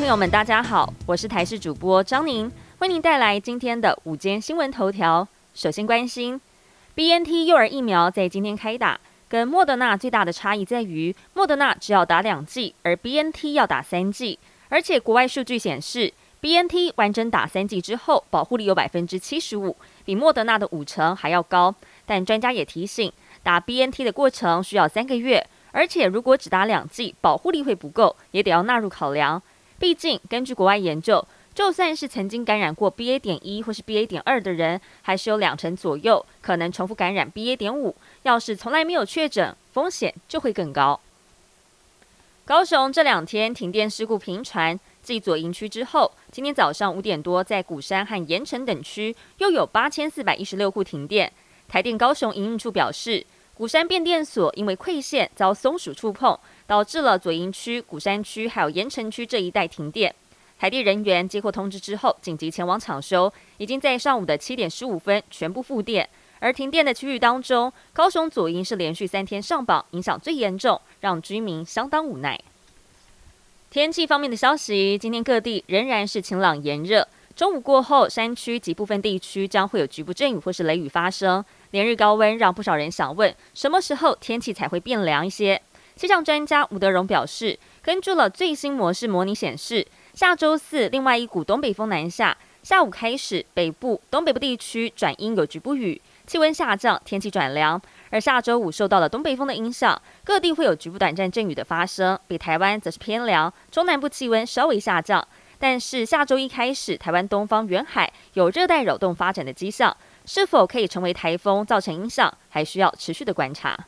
朋友们，大家好，我是台视主播张宁，为您带来今天的午间新闻头条。首先关心，B N T 幼儿疫苗在今天开打，跟莫德纳最大的差异在于，莫德纳只要打两剂，而 B N T 要打三剂。而且国外数据显示，B N T 完整打三剂之后，保护力有百分之七十五，比莫德纳的五成还要高。但专家也提醒，打 B N T 的过程需要三个月，而且如果只打两剂，保护力会不够，也得要纳入考量。毕竟，根据国外研究，就算是曾经感染过 BA. 点一或是 BA. 点二的人，还是有两成左右可能重复感染 BA. 点五。要是从来没有确诊，风险就会更高。高雄这两天停电事故频传，继左营区之后，今天早上五点多，在鼓山和盐城等区又有八千四百一十六户停电。台电高雄营运处表示，鼓山变电所因为馈线遭松鼠触碰。导致了左营区、鼓山区还有盐城区这一带停电。台地人员接获通知之后，紧急前往抢修，已经在上午的七点十五分全部复电。而停电的区域当中，高雄左营是连续三天上榜，影响最严重，让居民相当无奈。天气方面的消息，今天各地仍然是晴朗炎热。中午过后，山区及部分地区将会有局部阵雨或是雷雨发生。连日高温让不少人想问，什么时候天气才会变凉一些？气象专家吴德荣表示，根据了最新模式模拟显示，下周四另外一股东北风南下，下午开始北部、东北部地区转阴有局部雨，气温下降，天气转凉。而下周五受到了东北风的影响，各地会有局部短暂阵雨的发生，北台湾则是偏凉，中南部气温稍微下降。但是下周一开始，台湾东方远海有热带扰动发展的迹象，是否可以成为台风造成影响，还需要持续的观察。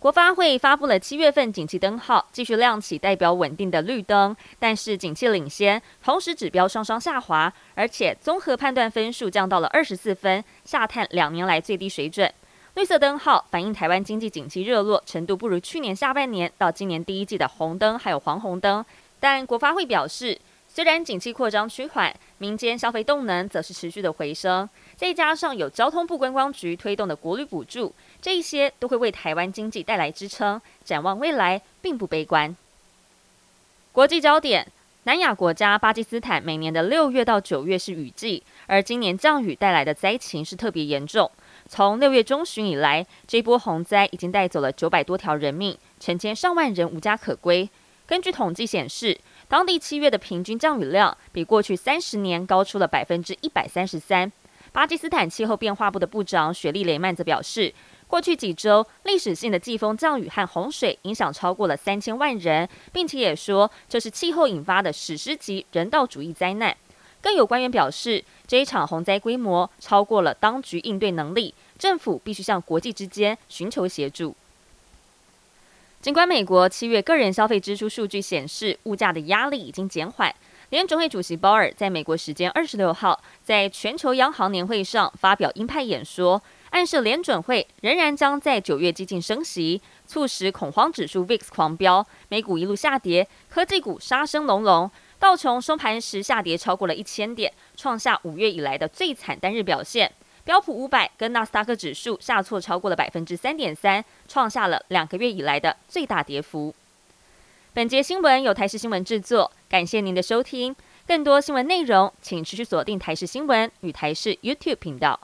国发会发布了七月份景气灯号，继续亮起代表稳定的绿灯，但是景气领先，同时指标双双下滑，而且综合判断分数降到了二十四分，下探两年来最低水准。绿色灯号反映台湾经济景气热络程度不如去年下半年到今年第一季的红灯还有黄红灯，但国发会表示，虽然景气扩张趋缓，民间消费动能则是持续的回升，再加上有交通部观光局推动的国旅补助。这一些都会为台湾经济带来支撑，展望未来并不悲观。国际焦点：南亚国家巴基斯坦每年的六月到九月是雨季，而今年降雨带来的灾情是特别严重。从六月中旬以来，这波洪灾已经带走了九百多条人命，成千上万人无家可归。根据统计显示，当地七月的平均降雨量比过去三十年高出了百分之一百三十三。巴基斯坦气候变化部的部长雪莉雷曼则表示。过去几周，历史性的季风降雨和洪水影响超过了三千万人，并且也说这是气候引发的史诗级人道主义灾难。更有官员表示，这一场洪灾规模超过了当局应对能力，政府必须向国际之间寻求协助。尽管美国七月个人消费支出数据显示物价的压力已经减缓，联准会主席鲍尔在美国时间二十六号在全球央行年会上发表鹰派演说。暗示联准会仍然将在九月激进升息，促使恐慌指数 VIX 狂飙，美股一路下跌，科技股杀声隆隆，道琼收盘时下跌超过了一千点，创下五月以来的最惨单日表现。标普五百跟纳斯达克指数下挫超过了百分之三点三，创下了两个月以来的最大跌幅。本节新闻由台视新闻制作，感谢您的收听。更多新闻内容，请持续锁定台视新闻与台视 YouTube 频道。